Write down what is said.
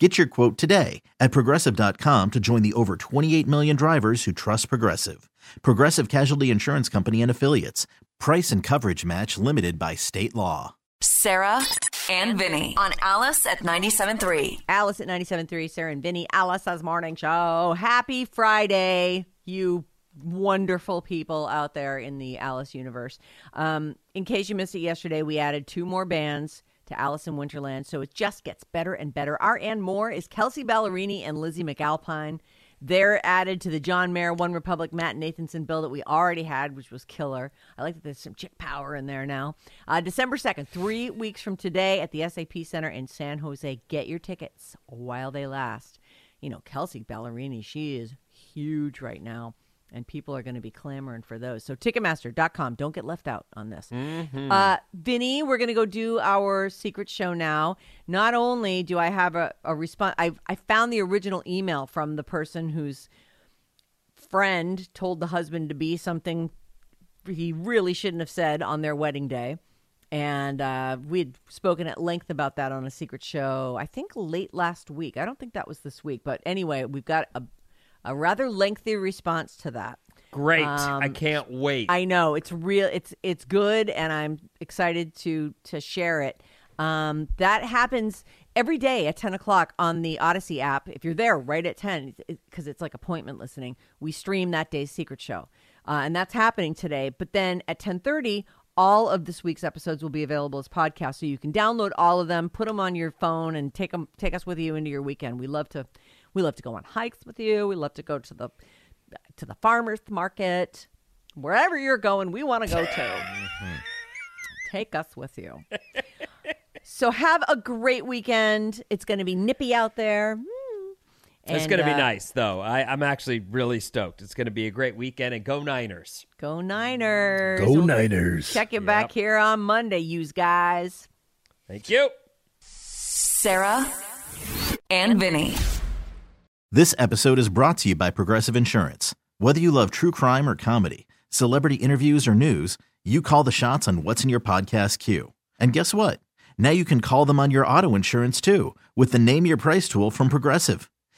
Get your quote today at progressive.com to join the over 28 million drivers who trust Progressive. Progressive Casualty Insurance Company and Affiliates. Price and coverage match limited by state law. Sarah and Vinny on Alice at 97.3. Alice at 97.3, Sarah and Vinny, Alice's morning show. Happy Friday, you wonderful people out there in the Alice universe. Um, in case you missed it yesterday, we added two more bands to Alice in Winterland, so it just gets better and better. Our and more is Kelsea Ballerini and Lizzie McAlpine. They're added to the John Mayer, One Republic, Matt Nathanson bill that we already had, which was killer. I like that there's some chick power in there now. Uh, December 2nd, three weeks from today at the SAP Center in San Jose. Get your tickets while they last. You know, Kelsea Ballerini, she is huge right now and people are going to be clamoring for those. So Ticketmaster.com, don't get left out on this. Mm-hmm. Uh, Vinny, we're going to go do our secret show now. Not only do I have a, a response, I I found the original email from the person whose friend told the husband to be something he really shouldn't have said on their wedding day. And uh, we had spoken at length about that on a secret show, I think late last week. I don't think that was this week. But anyway, we've got a a rather lengthy response to that. Great. Um, I can't wait. I know it's real. It's it's good, and I'm excited to to share it. Um, that happens every day at 10 o'clock on the Odyssey app. If you're there right at 10, because it's like appointment listening, we stream that day's secret show, uh, and that's happening today. But then at 10:30, all of this week's episodes will be available as podcasts, so you can download all of them, put them on your phone, and take them take us with you into your weekend. We love to we love to go on hikes with you. We love to go to the to the farmers market. Wherever you're going, we want to go to. mm-hmm. Take us with you. so have a great weekend. It's going to be nippy out there. And, it's going to be uh, nice, though. I, am actually really stoked. It's going to be a great weekend, and go Niners. Go Niners. Go we'll Niners. Check you yep. back here on Monday, you guys. Thank you. Sarah and Vinny. This episode is brought to you by Progressive Insurance. Whether you love true crime or comedy, celebrity interviews or news, you call the shots on what's in your podcast queue. And guess what? Now you can call them on your auto insurance too with the Name Your Price tool from Progressive.